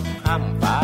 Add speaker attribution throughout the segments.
Speaker 1: บข้ามฟ้า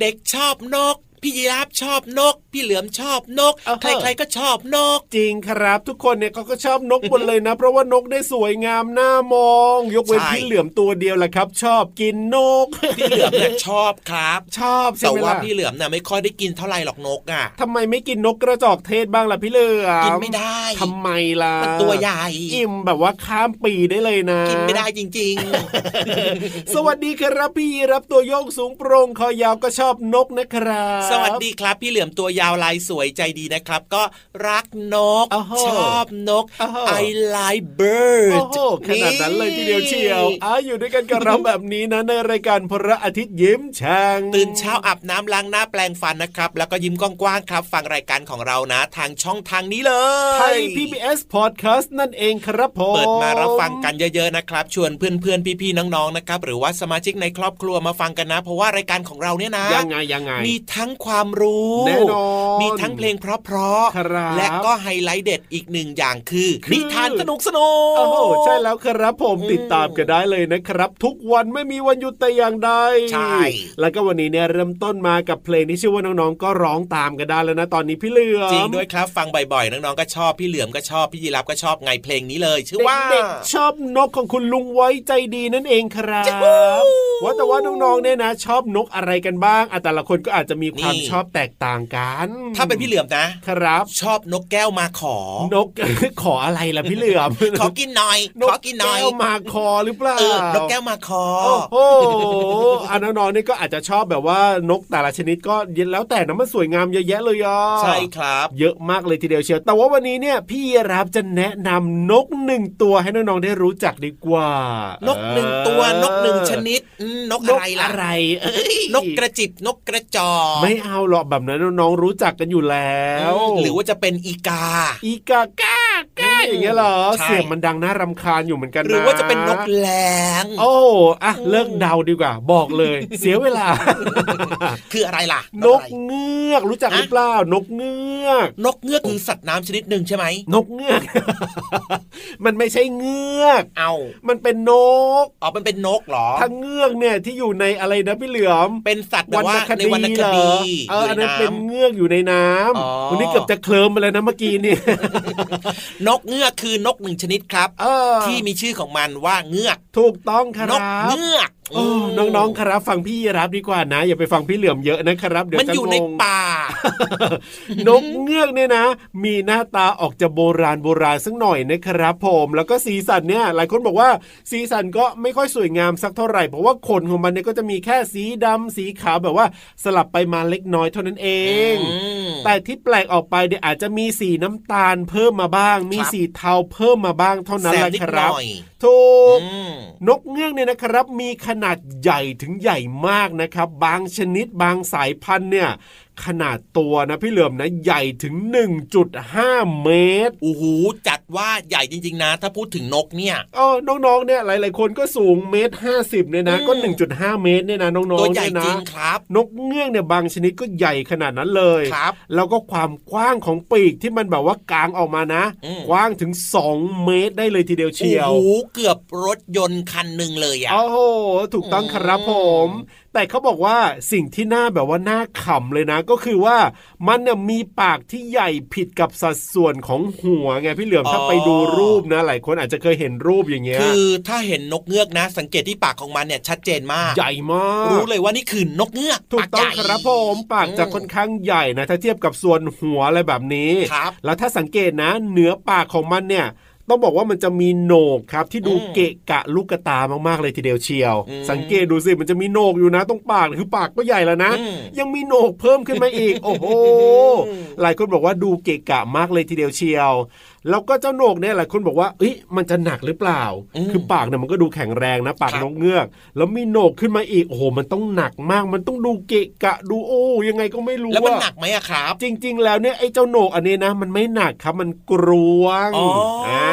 Speaker 2: เด็กๆชอบนก พี่ยีราฟชอบนก พี่เหลือมชอบนก ใครๆก็ชอบนก
Speaker 3: จริงครับ ทุกคนเนี่ยเขาก็ชอบนกหมดเลยนะ เพราะว่านกได้สวยงามน่ามอง ยกเว้นพี่เหลือมตัวเดียวแหละครับ ชอบกินนก
Speaker 2: พี่เหลือมเนี่ยชอบครับ
Speaker 3: ชอบ
Speaker 2: แต่ว่าพี่เหลือมเนี่ยไม่ค่อยได้กินเท่าไหร่หรอกนกอะ
Speaker 3: ทำไมไม่กินนกกระจอกเทศบ้างล่ะพี่เหลือ
Speaker 2: มกินไม่ได้
Speaker 3: ทำไมล่ะ
Speaker 2: มันตัวใหญ่
Speaker 3: อิ่มแบบว่าข้ามปีได้เลยนะ
Speaker 2: กินไม่ได้จริง
Speaker 3: ๆ สวัสดีครับพี่รับตัวโยงสูงโปร่งคอยาวก็ชอบนกนะครับ
Speaker 2: สวัสดีครับพี่เหลือมตัวยาวลายสวยใจดีนะครับ ก็รักนก
Speaker 3: โอ้โห
Speaker 2: ชอบนก
Speaker 3: โอ้โห
Speaker 2: I like bird
Speaker 3: โอ้โหขนาดนั้นเลยทีเดียวเชียวอะอยู่ด้วยกันกับเราแบบนี้นะในรายการพระอาทิตย์ยิ้มช่าง
Speaker 2: ตื่นเช้าอาบน้ำล้างหน้าแปลงฟันนะครับ แล้วก็ยิ้มกว้างๆครับ ฟังรายการของเรานะ ทางช่องทางนี้เลย
Speaker 3: ไทย PBS Podcast นั่นเองครับผม
Speaker 2: เปิดมารับฟังกันเยอะๆนะครับ ชวนเพื่อนๆพี่ๆน้องๆนะครับ หรือว่าสมาชิกในครอบครัวมาฟังกันนะ เพราะว่ารายการของเราเนี่ยนะ
Speaker 3: ยังไงยังไง
Speaker 2: มีทั้งความรู้
Speaker 3: แน่นอน
Speaker 2: มีทั้งเพลงเพราะ
Speaker 3: ครับ
Speaker 2: ๆและก็ไฮไลท์เด็ดอีกหนึ่งอย่างคือ
Speaker 3: คือ
Speaker 2: นิทานสนุกสนุก
Speaker 3: โอ้โหใช่แล้วครับผม
Speaker 2: อืม
Speaker 3: ติดตามกันได้เลยนะครับ ทุกวันไม่มีวันหยุดแต่อย่างใด
Speaker 2: ใช่
Speaker 3: แล้วก็วันนี้เนี่ยเริ่มต้นมากับเพลงที่ชื่อว่าน้องๆก็ร้องตามกันได้แล้วนะตอนนี้พี่เหลือม
Speaker 2: จริงด้วยครับฟังบ่อยๆน้องๆก็ชอบพี่เหลือมก็ชอบพี่ยีรับก็ชอบไงเพลงนี้เลย ชื่อว่า
Speaker 3: เด็กๆชอบนกของคุณลุงไว้ใจดีนั่นเองครับ
Speaker 2: จิ๊บวู้
Speaker 3: ว่าแต่ว่าน้องๆเนี่ยนะ ชอบนกอะไรกันบ้างอะแต่ละคนก็อาจจะมีความ
Speaker 2: นี่
Speaker 3: ชอบแตกต่างกัน
Speaker 2: ถ้าเป็นพี่เหลือมนะ
Speaker 3: ครับ
Speaker 2: ชอบนกแก้วมาขอ
Speaker 3: นกขออะไรล่ะพี่เหลือม
Speaker 2: ขอกินหน่อย
Speaker 3: น
Speaker 2: ข
Speaker 3: ก
Speaker 2: อกินหน่อย
Speaker 3: แก้วมาคอหรือเปล่า
Speaker 2: เออนกแก้วมาคอ
Speaker 3: โอ้โหอันน้องๆนี่ก็อาจจะชอบแบบว่านกแต่ละชนิดก็เย็นแล้วแต่นะมันสวยงามเยอะแยะเลยอะ
Speaker 2: ใช่ครับ
Speaker 3: เยอะมากเลยทีเดียวเชียวแต่ว่าวันนี้เนี่ย พี่รับจะแนะนำนกหนึ่งตัวให้น้องๆได้รู้จักดีกว่า
Speaker 2: น
Speaker 3: น
Speaker 2: กหนึ่งตัวนกหนึ่งชนิดอืมนก
Speaker 3: น
Speaker 2: อะ
Speaker 3: ก
Speaker 2: ไรล่ะ
Speaker 3: อะไรเอ้ย
Speaker 2: นกกระจิบนกกระจอก
Speaker 3: ไม่เอาหรอกแบบนั้นน้องๆรู้จักกันอยู่แล้ว
Speaker 2: อืมหรือว่าจะเป็นอีกา
Speaker 3: อีกาก้าก้า อย่างเงี้ยเหรอ
Speaker 2: ใช่
Speaker 3: เสียงมันดังน่ารำคาญอยู่เหมือนกันนะ
Speaker 2: หรือว่าจะเป็นนกแหลง
Speaker 3: โอ้อะเลิกเดาดีกว่า บอกเลย เสียเวลา
Speaker 2: คืออะไรล่ะ
Speaker 3: นก
Speaker 2: อะไร
Speaker 3: เงือกรู้จักหรือเปล่านกเงือก
Speaker 2: นกเงือกคือสัตว์น้ำชนิดหนึ่งใช่ไหม
Speaker 3: นกเงือก มันไม่ใช่เงือก
Speaker 2: เอา
Speaker 3: มันเป็นนก
Speaker 2: อ๋อมันเป็นนกเหรอ
Speaker 3: ถ้าเงือกเนี่ยที่อยู่ในอะไรนะพี่เหลือม
Speaker 2: เป็นสัตว์แบบว่าในวรรณค
Speaker 3: เหร
Speaker 2: ดี
Speaker 3: อเอออันนั้นเป็นำเงือกอยู่ในน้
Speaker 2: อ๋อำ
Speaker 3: วันนี้เกือบจะเคลิ้มไปแล้วนะเมื่อกี้นี่
Speaker 2: นกเงือกคือนกหนึ่งชนิดครับ
Speaker 3: เออ
Speaker 2: ที่มีชื่อของมันว่าเงือก
Speaker 3: ถูกต้องครั
Speaker 2: นก
Speaker 3: บ
Speaker 2: เงือก
Speaker 3: โอ้ น้องๆครับ ฟังพี่รับดีกว่านะ อย่าไปฟังพี่เหลือมเยอะนะครับ เดี๋ยว
Speaker 2: มัน
Speaker 3: จะ
Speaker 2: อยู่
Speaker 3: ง
Speaker 2: ใน
Speaker 3: ง
Speaker 2: ป่า
Speaker 3: นกเงือกเนี่ยนะ มีหน้าตาออกจะโบราณโบราณสักหน่อยนะครับ ผมแล้วก็สีสันเนี่ย หลายคนบอกว่าสีสันก็ไม่ค่อยสวยงามสักเท่าไหร่เพราะว่าขนของมันเนี่ยก็จะมีแค่สีดำสีขาวแบบว่าสลับไปมาเล็กน้อยเท่านั้นเอง
Speaker 2: ม
Speaker 3: แต่ที่แปลกออกไปเดี๋ยวอาจจะมีสีน้ำตาลเพิ่มมาบ้าง มี
Speaker 2: ครับ
Speaker 3: สีเทาเพิ่มมาบ้างเท่านั้น
Speaker 2: แซ
Speaker 3: แห
Speaker 2: ม
Speaker 3: ละ
Speaker 2: นิด
Speaker 3: ค
Speaker 2: ห
Speaker 3: รับ
Speaker 2: น่อย
Speaker 3: ถูก
Speaker 2: อืม
Speaker 3: นกเงือกเนี่ยนะครับ มีขนาดใหญ่ถึงใหญ่มากนะครับ บางชนิดบางสายพันธุ์เนี่ย ขนาดตัวนะพี่เหลือมนะใหญ่ถึง 1.5 เมตร
Speaker 2: โอ้โหจัดว่าใหญ่จริง ๆ นะ ถ้าพูดถึงนกเนี่ย
Speaker 3: อ๋อน้องๆเนี่ยหลายๆคนก็สูงเมตรห้าสิบเนี่ยนะ
Speaker 2: อืม
Speaker 3: ก็ 1.5 เมตรเนี่ยนะน้อง
Speaker 2: ตัว
Speaker 3: ๆ
Speaker 2: ใหญ่
Speaker 3: เนี่ย
Speaker 2: จริ
Speaker 3: นะ
Speaker 2: งครับ
Speaker 3: นกเงือกเนี่ยบางชนิดก็ใหญ่ขนาดนั้นเลย
Speaker 2: ครับ
Speaker 3: แล้วก็ความกว้างของปีกที่มันแบบว่ากางออกมานะ
Speaker 2: อืม
Speaker 3: กว้างถึง 2 เมตรได้เลยทีเดียวเชียว
Speaker 2: โอ้โหเกือบรถยนต์คันหนึ่งเลยอะ
Speaker 3: โอ้โหถูกต้องครับผม แต่เขาบอกว่าสิ่งที่น่าแบบว่าน่าขำเลยนะ ก็คือว่ามันเนี่ยมีปากที่ใหญ่ผิดกับสัดส่วนของหัวไงพี่เหลือม
Speaker 2: อ๋อ
Speaker 3: ถ้าไปดูรูปนะหลายคนอาจจะเคยเห็นรูปอย่างเงี้ย
Speaker 2: คือถ้าเห็นนกเงือกนะ สังเกตที่ปากของมันเนี่ยชัดเจนมาก
Speaker 3: ใหญ่มาก
Speaker 2: รู้เลยว่านี่คือนกเงือก
Speaker 3: ถูกต้อง
Speaker 2: ปาใหญ่
Speaker 3: ครับผมปากจะ
Speaker 2: อืม
Speaker 3: ค่อนข้างใหญ่นะถ้าเทียบกับส่วนหัวอะไรแบบนี้
Speaker 2: ครับ
Speaker 3: แล้วถ้าสังเกตนะเหนือปากของมันเนี่ย ต้องบอกว่ามันจะมีโหนกครับ ที่ดู
Speaker 2: อืม
Speaker 3: เกะกะลูกกระตามากๆเลยทีเดียวเชียว
Speaker 2: อืม
Speaker 3: สังเกตดูสิมันจะมีโหนกอยู่นะตรงปากคือปากก็ใหญ่แล้วนะ
Speaker 2: อืม
Speaker 3: ยังมีโหนกเพิ่มขึ้นมาอีก โอ้โห
Speaker 2: อืม
Speaker 3: หลายคนบอกว่าดูเกะกะมากเลยทีเดียวเชียวแล้วก็เจ้าโหนกเนี่ยหลายคนบอกว่าเอ้ยมันจะหนักหรือเปล่า
Speaker 2: อืม
Speaker 3: คือปากเนี่ยมันก็ดูแข็งแรงนะ ปาก
Speaker 2: ครับ
Speaker 3: นกเงือก แล้วมีโหนกขึ้นมาอีกโอ้โหมันต้องหนักมาก มันต้องดูเกะกะดูโอ้ยังไงก็ไม่รู้
Speaker 2: แล้วมัน
Speaker 3: ว่า
Speaker 2: หนักไหมอะครับ
Speaker 3: จริง ๆ แล้วเนี่ยไอ้เจ้าโหนกอันนี้นะ มันไม่หนักครับมันกรวง
Speaker 2: อ๋ออ่า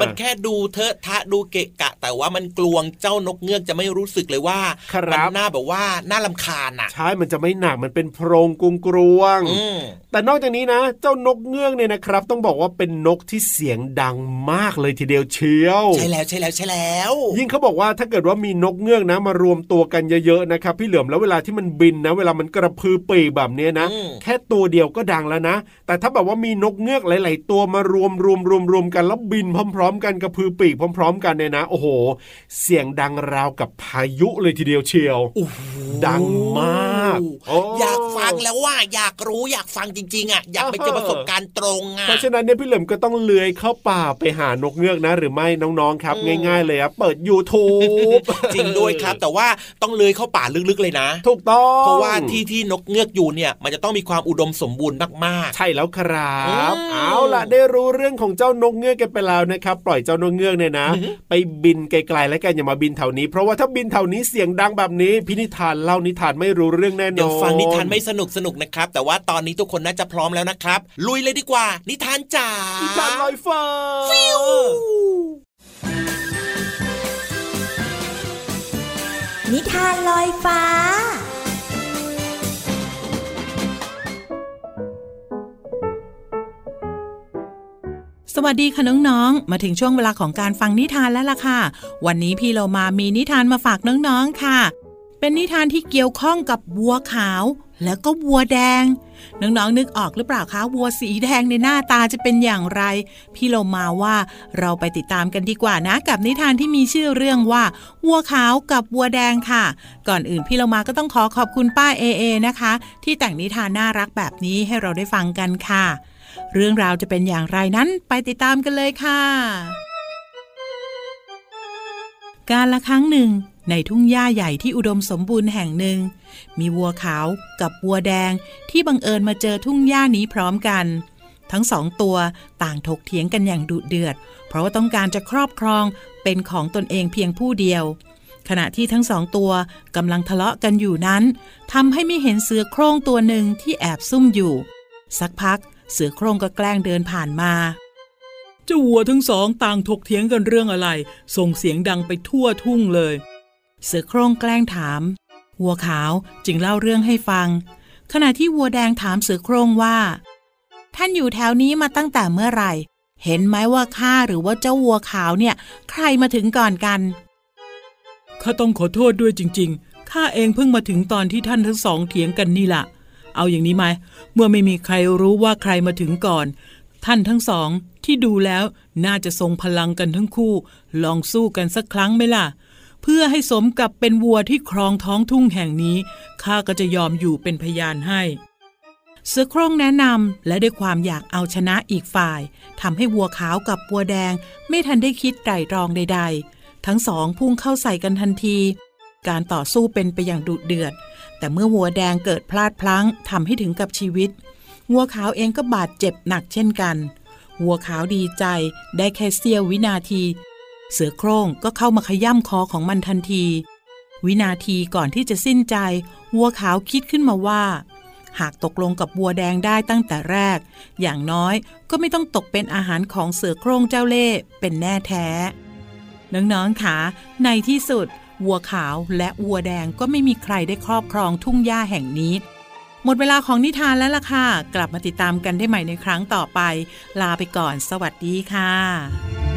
Speaker 2: มันแค่ดูเทอะทะดูเกะกะ แต่ว่ามันกลวงเจ้านกเงือกจะไม่รู้สึกเลยว่า
Speaker 3: ครับ
Speaker 2: มัน่าแบบว่าน่าลำคาญอะ
Speaker 3: ใช่มันจะไม่หนักมันเป็นโพรงกรุงกรวง
Speaker 2: อืม
Speaker 3: แต่นอกจากนี้นะเจ้านกเงือกเนี่ยนะครับ ต้องบอกว่าเป็นนกที่เสียงดังมากเลยทีเดียวเชียว
Speaker 2: ใช่แล้วใช่แล้วใช่แล้ว
Speaker 3: ยิ่งเขาบอกว่าถ้าเกิดว่ามีนกเงือกนะ มารวมตัวกันเยอะๆนะครับ พี่เหลือมแล้วเวลาที่มันบินนะ เวลามันกระพือปีกแบบเนี้ยนะ
Speaker 2: อืม
Speaker 3: แค่ตัวเดียวก็ดังแล้วนะ แต่ถ้าแบบว่ามีนกเงือกหลาย ๆ ตัวมารวมรวมรวมรวมกันแล้วบินพร้อมๆ กันกระพือปีกพร้อม ๆ กันเนี่ยนะ โอ้โห เสียงดังราวกับพายุเลยทีเดียวเชียว
Speaker 2: โอ้โห
Speaker 3: ดังมากากโอ้
Speaker 2: อยากฟังแล้วว่าอยากรู้อยากฟังจริงๆอะอยากไปเจอ
Speaker 3: เออ
Speaker 2: ประสบการณ์ตรงอะ
Speaker 3: เพราะฉะนั้นเนี่ยพี่เหลิมก็ต้องเลื้อยเข้าป่าไปหานกเงือกนะ หรือไม่น้องๆครับ
Speaker 2: อืม
Speaker 3: ง่ายๆเลยครับเปิด YouTube
Speaker 2: จริงด้วยครับ แต่ว่าต้องเลื้อยเข้าป่าลึกๆเลยนะ
Speaker 3: ถูกต้อง
Speaker 2: เพราะว่าที่ที่นกเงือกอยู่เนี่ยมันจะต้องมีความอุดมสมบูรณ์มาก
Speaker 3: ใช่แล้วครับ
Speaker 2: อืม
Speaker 3: เอาล่ะได้รู้เรื่องของเจ้านกเงือกกันไปแล้วนะครับปล่อยเจ้านกเงือกเนี่ยนะ
Speaker 2: อือหือ
Speaker 3: ไปบินไกลๆแล้วกันอย่ามาบินแถวนี้ เพราะว่าถ้าบินแถวนี้เสียงดังแบบนี้พินิธานเล่านิทานไม่รู้เรื่องแน่นอน
Speaker 2: ๆเดี๋ยวฟังนิทานไม่สนุกสนุกนะครับ แต่ว่าตอนนี้ทุกคนน่าจะพร้อมแล้วนะครับ ลุยเลยดีกว่า นิทานจ๋า
Speaker 3: นิทานลอยฟ้า
Speaker 4: นิทานลอยฟ้า
Speaker 5: สวัสดีค่ะน้องๆ มาถึงช่วงเวลาของการฟังนิทานแล้วล่ะค่ะ วันนี้พี่เรามามีนิทานมาฝากน้องๆ ค่ะ เป็นนิทานที่เกี่ยวข้องกับวัวขาว แล้วก็วัวแดง น้องๆ นึกออกหรือเปล่าคะวัวสีแดงในหน้าตาจะเป็นอย่างไร พี่เรามาว่าเราไปติดตามกันดีกว่านะ กับนิทานที่มีชื่อเรื่องว่าวัวขาวกับวัวแดงค่ะ ก่อนอื่นพี่เรามาก็ต้องขอขอบคุณป้าเอเอนะคะ ที่แต่งนิทานน่ารักแบบนี้ให้เราได้ฟังกันค่ะ เรื่องราวจะเป็นอย่างไรนั้นไปติดตามกันเลยค่ะ การละครั้งหนึ่ง ในทุ่งหญ้าใหญ่ที่อุดมสมบูรณ์แห่งหนึ่ง มีวัวขาวกับวัวแดงที่บังเอิญมาเจอทุ่งหญ้านี้พร้อมกัน ทั้งสองตัวต่างถกเถียงกันอย่างดุเดือด เพราะว่าต้องการจะครอบครองเป็นของตนเองเพียงผู้เดียวขณะที่ทั้งสองตัวกำลังทะเลาะกันอยู่นั้นทำให้ไม่เห็นเสือโคร่งตัวหนึ่งที่แอบซุ่มอยู่ สักพัก เสือโคร่งก็แกล้งเดินผ่านมาเจ้าวัวทั้งสองต่างถกเถียงกันเรื่องอะไร ส่งเสียงดังไปทั่วทุ่งเลย เสือโคร่งแกล้งถาม วัวขาวจึงเล่าเรื่องให้ฟัง ขณะที่วัวแดงถามเสือโคร่งว่า ท่านอยู่แถวนี้มาตั้งแต่เมื่อไหร่ เห็นไหมว่าข้าหรือว่าเจ้าวัวขาวเนี่ย ใครมาถึงก่อนกันข้าต้องขอโทษด้วยจริง ๆข้าเองเพิ่งมาถึงตอนที่ท่านทั้งสองเถียงกันนี่ล่ะ เอาอย่างนี้ไหม เมื่อไม่มีใครรู้ว่าใครมาถึงก่อน ท่านทั้งสองที่ดูแล้วน่าจะทรงพลังกันทั้งคู่ ลองสู้กันสักครั้งไหมล่ะ เพื่อให้สมกับเป็นวัวที่ครองท้องทุ่งแห่งนี้ ข้าก็จะยอมอยู่เป็นพยานให้ เสือโคร่งแนะนำและด้วยความอยากเอาชนะอีกฝ่ายทำให้วัวขาวกับวัวแดง ไม่ทันได้คิดไตร่ตรองใด ๆ ทั้งสองพุ่งเข้าใส่กันทันที การต่อสู้เป็นไปอย่างดุเดือด แต่เมื่อวัวแดงเกิดพลาดพลั้งทำให้ถึงกับชีวิต วัวขาวเองก็บาดเจ็บหนักเช่นกัน วัวขาวดีใจได้แค่เสี้ยววินาที เสือโคร่งก็เข้ามาขย่ำคอของมันทันที วินาทีก่อนที่จะสิ้นใจ วัวขาวคิดขึ้นมาว่า หากตกลงกับวัวแดงได้ตั้งแต่แรก อย่างน้อยก็ไม่ต้องตกเป็นอาหารของเสือโคร่งเจ้าเล่เป็นแน่แท้น้องๆค่ะในที่สุด วัวขาวและวัวแดงก็ไม่มีใครได้ครอบครองทุ่งหญ้าแห่งนี้ หมดเวลาของนิทานแล้วล่ะค่ะ กลับมาติดตามกันได้ใหม่ในครั้งต่อไป ลาไปก่อน สวัสดีค่ะ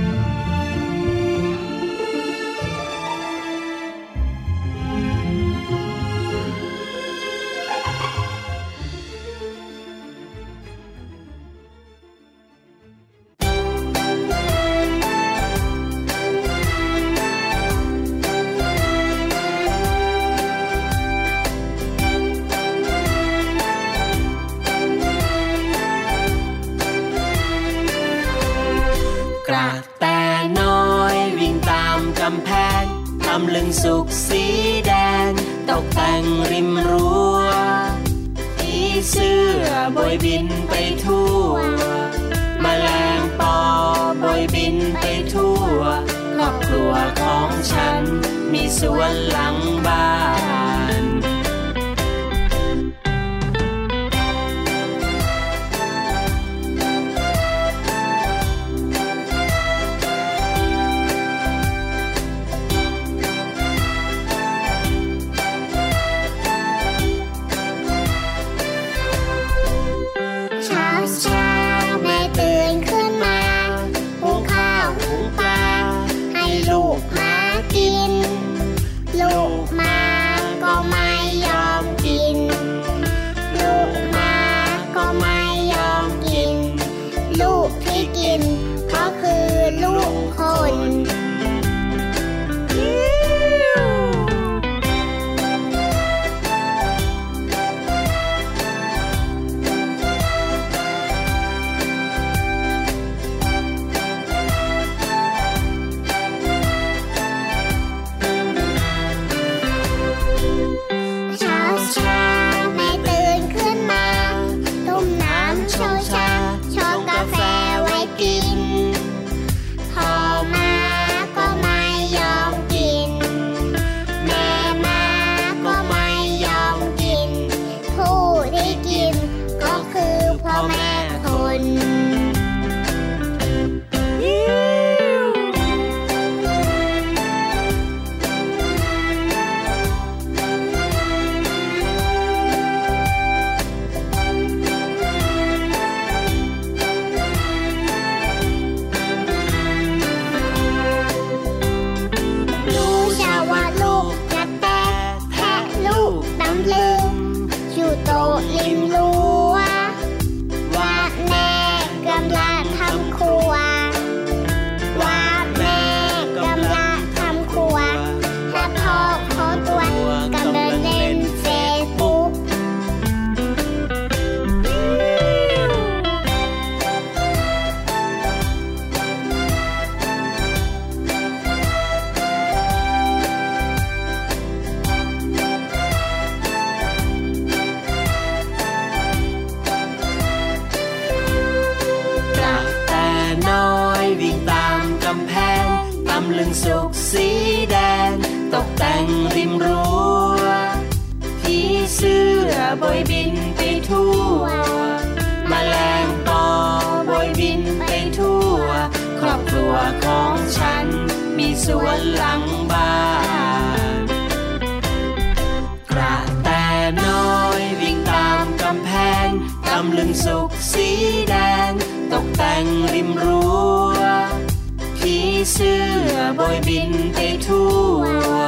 Speaker 6: สุกสีแดงตกแต่งริมรั้วผีเสื้อบอยบินไปทั่วมแมลงปอบอยบินไปทั่วครอบครัวของฉันมีสวนหลัง สุกสีแดง ตกแต่งริมรั้วผีเสื้อบอยบินไปทั่ว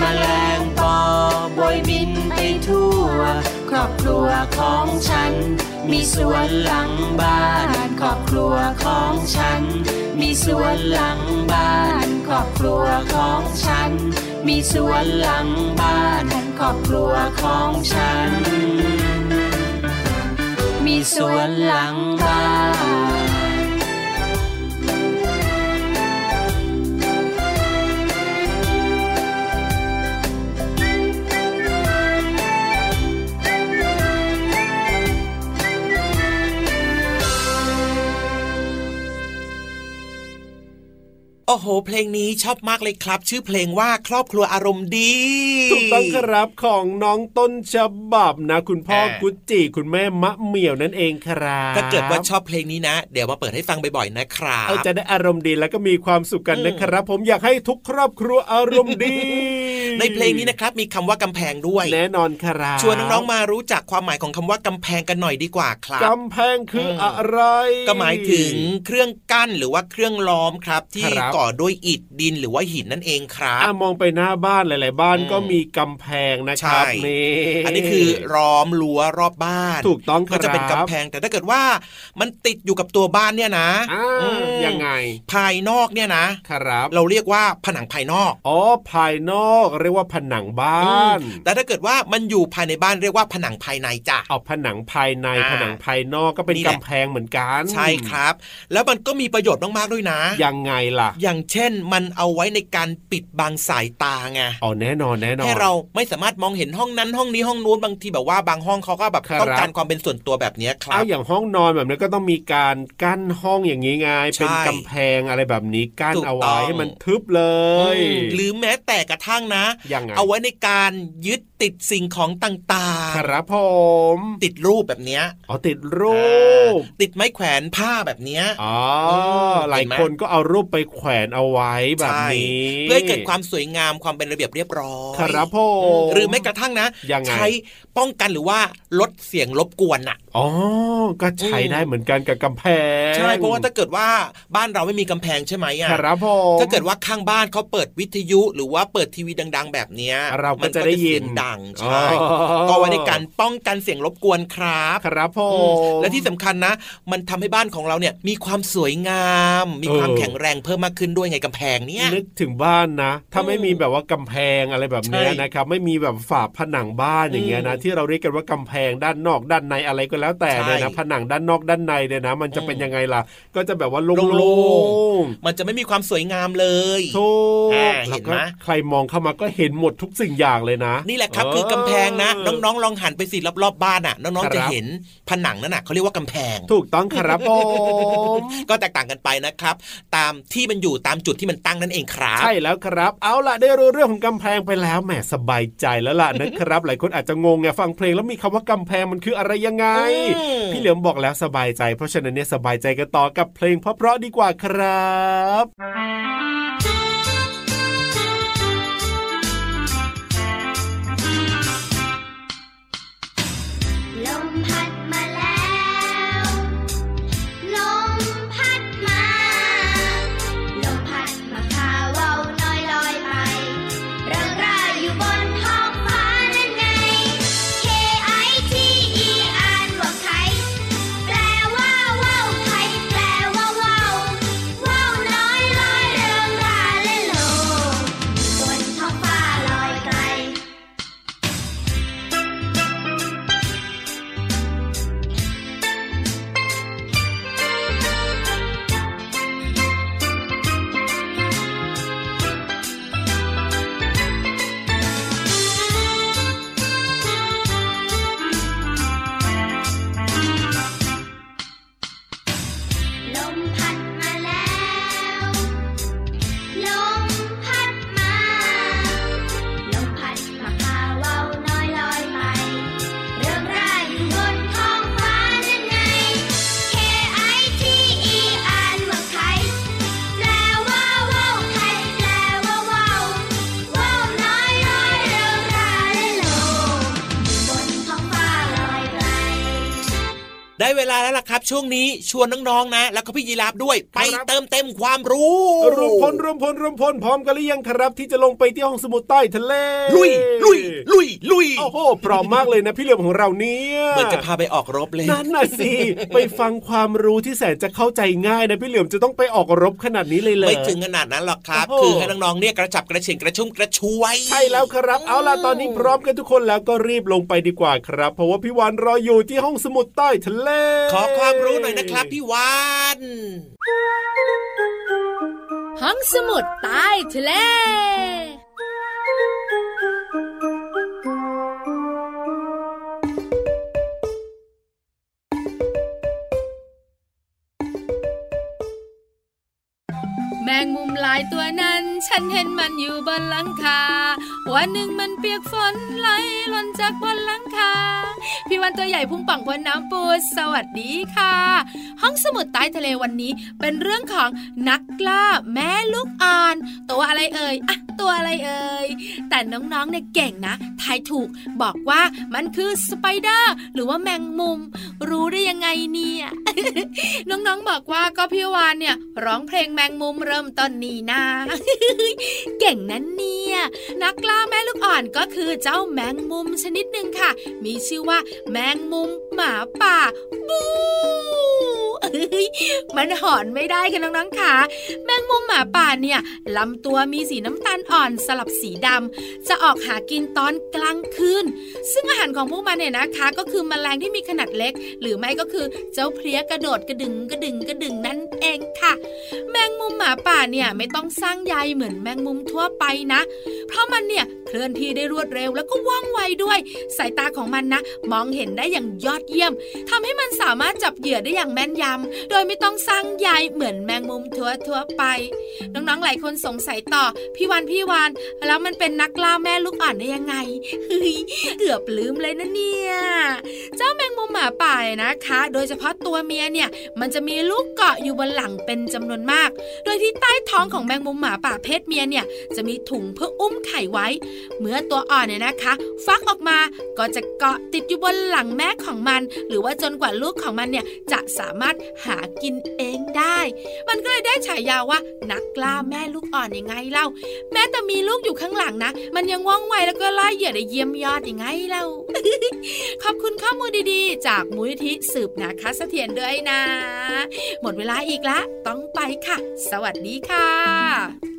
Speaker 6: มแมลงปอบอยบินไปทั่ว ครอบครัวของฉัน มีสวนหลังบ้าน ครอบครัวของฉัน มีสวนหลังบ้าน ครอบครัวของฉัน มีสวนหลังบ้าน ครอบครัวของฉัน มีสวนหลังบ้าน
Speaker 2: โอ้โห เพลงนี้ชอบมากเลยครับ ชื่อเพลงว่าครอบครัวอารมณ์ดี
Speaker 3: ถูกต้องครับของน้องต้นฉบับนะ คุณพ่อ
Speaker 2: อ่า
Speaker 3: กุจิคุณแม่มะเหมี่ยวนั่นเองครับ
Speaker 2: ถ้าเกิดว่าชอบเพลงนี้นะ เดี๋ยวมาเปิดให้ฟังบ่อยๆนะครับ
Speaker 3: เอาจะได้อารมณ์ดีแล้วก็มีความสุขกัน
Speaker 2: อืม
Speaker 3: นะครับ ผมอยากให้ทุกครอบครัวอารมณ์ดี
Speaker 2: ในเพลงนี้นะครับมีคำว่ากำแพงด้วย
Speaker 3: แน่นอนครับ
Speaker 2: ชวนน้องๆมารู้จักความหมายของคำว่ากำแพงกันหน่อยดีกว่าครับ
Speaker 3: กำแพงคืออะไร
Speaker 2: ก็หมายถึงเครื่องกั้นหรือว่าเครื่องล้อมครับที่
Speaker 3: ครับ
Speaker 2: ก่อด้วยอิฐดินหรือว่าหินนั่นเองครับ
Speaker 3: อะมองไปหน้าบ้านหลาย ๆ บ้าน
Speaker 2: อืม
Speaker 3: ก็มีกำแพงนะครับ
Speaker 2: ใช่
Speaker 3: นี่
Speaker 2: อันนี้คือล้อมรั้วรอบบ้าน
Speaker 3: ถูกต้องครั
Speaker 2: ก็
Speaker 3: บ
Speaker 2: จะเป็นกำแพง แต่ถ้าเกิดว่ามันติดอยู่กับตัวบ้านเนี่ยนะ
Speaker 3: อ่า
Speaker 2: อืม
Speaker 3: ยังไง
Speaker 2: ภายนอกเนี่ยนะ
Speaker 3: ครับ
Speaker 2: เราเรียกว่าผนังภายนอก
Speaker 3: อ๋อภายนอกเรียกว่าผนังบ้าน
Speaker 2: แต่ถ้าเกิดว่ามันอยู่ภายในบ้านเรียกว่าผนังภายในจ้ะ
Speaker 3: เอาผนังภายใน
Speaker 2: อ่า
Speaker 3: ผนังภายนอกก็เป็น
Speaker 2: นี่แหละ
Speaker 3: กำแพงเหมือนกัน
Speaker 2: ใช่ครับ แล้วมันก็มีประโยชน์มาก ๆ ด้วยนะ
Speaker 3: ยังไงล่ะ
Speaker 2: อย่างเช่น มันเอาไว้ในการปิดบังสายตาไง
Speaker 3: อ๋อแน่นอนแน่นอน
Speaker 2: ให้เราไม่สามารถมองเห็นห้องนั้นห้องนี้ห้องนู้นบางทีแบบว่าบางห้องเขาก็แบบ
Speaker 3: ครับ
Speaker 2: ต้องการความเป็นส่วนตัวแบบเนี้ยครั
Speaker 3: เอา
Speaker 2: บ
Speaker 3: อย่างห้องนอนแบบนี้ก็ต้องมีการกั้นห้องอย่างนี้ไง
Speaker 2: ใช่
Speaker 3: เป็นกำแพงอะไรแบบนี้กั้น
Speaker 2: ถูก
Speaker 3: เอา
Speaker 2: ต้
Speaker 3: ไว้
Speaker 2: อง
Speaker 3: ให้มันทึบเลย
Speaker 2: อืมหรือแม้แต่กระทั่งนะ
Speaker 3: ยังไง
Speaker 2: เอาไว้ในการยึดติดสิ่งของต่าง
Speaker 3: ครับผม
Speaker 2: ๆติดรูปแบบเนี้ย
Speaker 3: อ๋อติดรูป
Speaker 2: อ่าติดไม้แขวนผ้าแบบเนี้ย
Speaker 3: อ๋อ
Speaker 2: ม
Speaker 3: หลาย
Speaker 2: เห็นไหม
Speaker 3: คนก็เอารูปไปแขวนเอาไว้แบบนี้
Speaker 2: ใช่เพื่อให้เกิดความสวยงามความเป็นระเบียบเรียบร้อย
Speaker 3: ครับผ
Speaker 2: อืม
Speaker 3: ม
Speaker 2: หรือแม้กระทั่งนะ
Speaker 3: ยังไง
Speaker 2: ใช้ป้องกันหรือว่าลดเสียงรบกวนน่ะ
Speaker 3: อ๋อ ก็ใช้
Speaker 2: อืม
Speaker 3: ได้เหมือนกันกับกำแพง
Speaker 2: ใช่ เพราะว่าถ้าเกิดว่าบ้านเราไม่มีกำแพงใช่ไหมอะ
Speaker 3: ครับผม
Speaker 2: ถ้าเกิดว่าข้างบ้านเขาเปิดวิทยุหรือว่าเปิดทีวีดัง ๆ แบบเนี้ย
Speaker 3: เราก็
Speaker 2: มัน
Speaker 3: จะได้ยิน
Speaker 2: เสียงดังใช่
Speaker 3: อ๋อ
Speaker 2: ก็ไว้ในการป้องกันเสียงรบกวนครับ
Speaker 3: ครับผ
Speaker 2: อื
Speaker 3: ม
Speaker 2: มและที่สำคัญนะ มันทำให้บ้านของเราเนี่ยมีความสวยงาม มีความ
Speaker 3: เออ
Speaker 2: แข็งแรงเพิ่มมากขึ้นด้วยไงกำแพงเนี่ย
Speaker 3: นึกถึงบ้านนะ ถ้า
Speaker 2: อืม
Speaker 3: ไม่มีแบบว่ากำแพงอะไรแบบเนี้ย
Speaker 2: ใช่
Speaker 3: นะครับ ไม่มีแบบฝาผนังบ้านอย่างเงี้ยนะ
Speaker 2: อืม
Speaker 3: ที่เราเรียกกันว่ากำแพงด้านนอกด้านในอะไรก็แล้วแต่เนี่ยนะ
Speaker 2: ใช่
Speaker 3: ผนังด้านนอกด้านในเนี่ยนะ มันจะเป็น
Speaker 2: อืม
Speaker 3: ยังไงล่ะ ก็จะแบบว่าโล่
Speaker 2: โล่
Speaker 3: ง
Speaker 2: มันจะไม่มีความสวยงามเลย
Speaker 3: ๆถูก
Speaker 2: อ่า
Speaker 3: แล้
Speaker 2: เห็
Speaker 3: วนก็
Speaker 2: ไหม
Speaker 3: ใครมองเข้ามาก็เห็นหมดทุกสิ่งอย่างเลยนะ
Speaker 2: นี่แหละครับ
Speaker 3: เคื
Speaker 2: อกำแพงนะน้องๆลองหันไปสิรอบๆบ้านอะ น้อง
Speaker 3: ครับ
Speaker 2: ๆจะเห็นผนังนั่นน่ะเขาเรียกว่ากำแพง
Speaker 3: ถูกต้องครับผม
Speaker 2: ก็แตกต่างกันไปนะครับ ตามที่มันอยู่ตามจุดที่มันตั้งนั่นเองครับ
Speaker 3: ใช่แล้วครับ เอาล่ะได้รู้เรื่องของกำแพงไปแล้วแหมสบายใจแล้วล่ะนะครับ หลายคนอาจจะงงไงฟังเพลงแล้วมีคำว่ากำแพงมันคืออะไรยังไง
Speaker 2: อืม
Speaker 3: พี่เหลือมบอกแล้วสบายใจ เพราะฉะนั้นเนี่ยสบายใจกันต่อกับเพลงเพราะๆดีกว่าครับ
Speaker 2: ได้เวลาแล้วล่ะครับ ช่วงนี้ชวนน้องๆนะ แล้วก็พี่ยีราฟด้วย ไป
Speaker 3: ครับ
Speaker 2: เติมเต็มความรู้
Speaker 3: รวมพลรวมพลรวมพลพร้อมกันหรือยังครับ ที่จะลงไปที่ห้องสมุดใต้ทะเล
Speaker 2: ลุยลุยลุยลุย
Speaker 3: โอ้โหพร้อมมากเลยนะพี่เหลือมของเราเนี่ย
Speaker 2: เหมือนจะพาไปออกรบเลย
Speaker 3: นั่นน่ะสิไปฟังความรู้ที่แสนจะเข้าใจง่ายนะพี่เหลือมจะต้องไปออกรบขนาดนี้เลยเลย
Speaker 2: ไม่ถึงขนาดนั้นหรอกครับ
Speaker 3: โอ้โห
Speaker 2: คือให้น้องๆเนี่ยกระฉับกระเฉงกระชุ่มกระชวย
Speaker 3: ใช่แล้วครับ เอาล่ะตอนนี้พร้อมกันทุกคนแล้วก็รีบลงไปดีกว่าครับ เพราะว่าพี่วานรออยู่ที่ห้องสมุดใต้ทะเล
Speaker 2: ขอความรู้หน่อยนะครับพี่วาน
Speaker 7: ห้องสมุดใต้ทะเลแมงมุมหลายตัวนั้น ฉันเห็นมันอยู่บนหลังคา วันหนึ่งมันเปียกฝนไหลหล่นจากบนหลังคา พี่วันตัวใหญ่พุ่งป่องพ้นน้ำปูสวัสดีค่ะ ห้องสมุดใต้ทะเลวันนี้เป็นเรื่องของนัก กล่าแม่ลูกอ่อนตัวอะไรเอ่ยอะตัวอะไรเอ่ยแต่น้องๆเนี่ยเก่งนะทายถูกบอกว่ามันคือสไปเดอร์หรือว่าแมงมุม รู้ได้ยังไงเนี่ย น้องๆบอกว่าก็พี่วานเนี่ยร้องเพลงแมงมุมเริ่มต้นนี่นาเก่งนั้นเนี่ยนักล่าแม่ลูกอ่อนก็คือเจ้าแมงมุมชนิดหนึ่งค่ะ มีชื่อว่าแมงมุมหมาป่าบู มันหอนไม่ได้ค่ะน้องๆค่ะแมงมุมหมาป่าเนี่ยลำตัวมีสีน้ำตาลอ่อนสลับสีดำจะออกหากินตอนกลางคืน ซึ่งอาหารของพวกมันเนี่ยนะคะ ก็คือแมลงที่มีขนาดเล็ก หรือไม่ก็คือเจ้าเพลี้ยกระโดดกระดึงกระดึงกระดึงนั่นเองค่ะ แมงมุมหมาป่าเนี่ยไม่ต้องสร้างใยเหมือนแมงมุมทั่วไปนะ เพราะมันเนี่ยเคลื่อนที่ได้รวดเร็วแล้วก็ว่องไวด้วย สายตาของมันนะ มองเห็นได้อย่างยอดเยี่ยมทำให้มันสามารถจับเหยื่อได้อย่างแม่นยำโดยไม่ต้องสร้างใยเหมือนแมงมุมทั่วทั่วไป น้องๆหลายคนสงสัยต่อพี่วันพี่วานแล้วมันเป็นนักล่าแม่ลูกอ่อนได้ยังไงเฮ้ยเกือบลืมเลยนะเนี่ยเจ้าแมงมุมหมาป่านะคะ โดยเฉพาะตัวเมียเนี่ยมันจะมีลูกเกาะอยู่บนหลังเป็นจำนวนมาก โดยที่ใต้ท้องของแมงมุมหมาป่าเพศเมียเนี่ยจะมีถุงเพื่ออุ้มไข่ไว้ เมื่อตัวอ่อนเนี่ยนะคะ ฟักออกมาก็จะเกาะติดอยู่บนหลังแม่ของมัน หรือว่าจนกว่าลูกของมันเนี่ยจะสามารถหากินเองได้ มันก็เลยได้ฉายาว่านักล่าแม่ลูกอ่อนยังไงเล่า แม้แต่มีลูกอยู่ข้างหลังนะ มันยังว่องไวแล้วก็ล่าเหยื่อได้เยี่ยมยอดยังไงเล่า ขอบคุณข้อมูลดีๆ จากมูลนิธิสืบนาคเสถียรด้วยนะ หมดเวลาอีกละ ต้องไปค่ะ สวัสดีค่ะ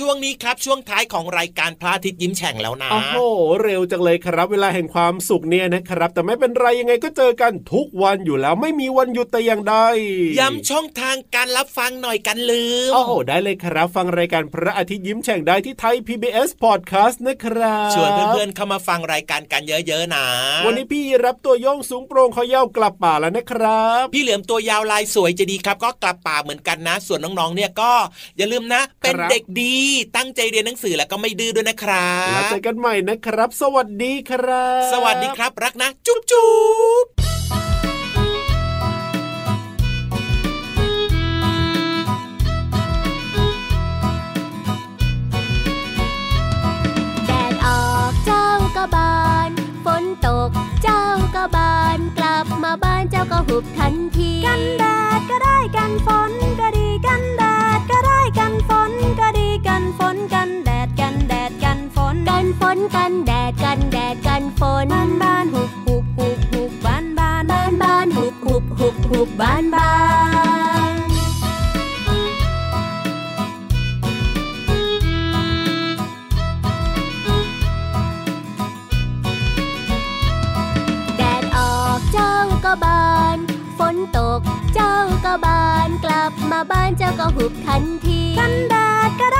Speaker 8: ช่วงนี้ครั
Speaker 2: บช่วงท้ายของรายการพระอาทิตย์ยิ้มแฉ่งแล้วนะ
Speaker 3: โอ้โหเร็วจังเลยครับ เวลาแห่งความสุขเนี่ยนะครับ แต่ไม่เป็นไรยังไงก็เจอกันทุกวันอยู่แล้วไม่มีวันหยุดแต่อย่างใด
Speaker 2: ย้ำช่องทางการรับฟังหน่อยกันลืม
Speaker 3: โอ้โหได้เลยครับฟังรายการพระอาทิตย์ยิ้มแฉ่งได้ที่ไทย PBS Podcast นะครับ
Speaker 2: ชวนเพื่อนๆเข้ามาฟังรายการกันเยอะๆนะ
Speaker 3: วันนี้พี่รับตัวโยงสูงโปร่งคอยาวกลับป่าแล้วนะครับ
Speaker 2: พี่เหลือมตัวยาวลายสวยจะดีครับ ก็กลับป่าเหมือนกันนะ ส่วนน้องๆเนี่ยก็อย่าลืมนะ เป็น
Speaker 3: ครับ
Speaker 2: เด็กดีดีตั้งใจเรียนหนังสือแล้วก็ไม่ดื้อด้วยนะครั
Speaker 3: แล้ว
Speaker 2: บ
Speaker 3: เจอกันใหม่นะครับ สวัสดีครับ
Speaker 2: สวัสดีครับ รักนะ จุ๊บจุ๊บ
Speaker 8: แดดออกเจ้าก็บานฝนตกเจ้าก็บานกลับมาบ้านเจ้าก็หุบทันที กันแดดก็ได้กันฝนก็ดีกัน นฝนกันแดดกันแดดกันฝนกันฝนกันแดดกันแดดกันฝนบ้านบ้านหุบหุบหุบหุบบ้านบ้านบ้านบ้านหุบหุบหุบหุบบ้านบ้านแดดออกเจ้าก็บานฝนตกเจ้าก็บานกลับมาบ้านเจ้าก็หุบทันทีกันแดดก็ได้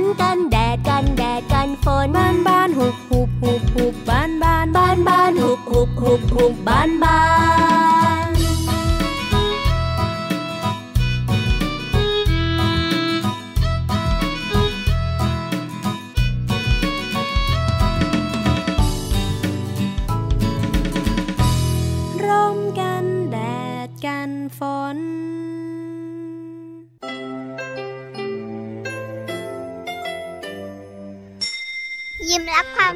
Speaker 8: นกันฝนกันแดดกันแดดกันฝนบ้านบ้านหุบหุบหุบหุบบ้านบ้านบ้านบ้านหุบหุบหุบหุบบ้านบ้าน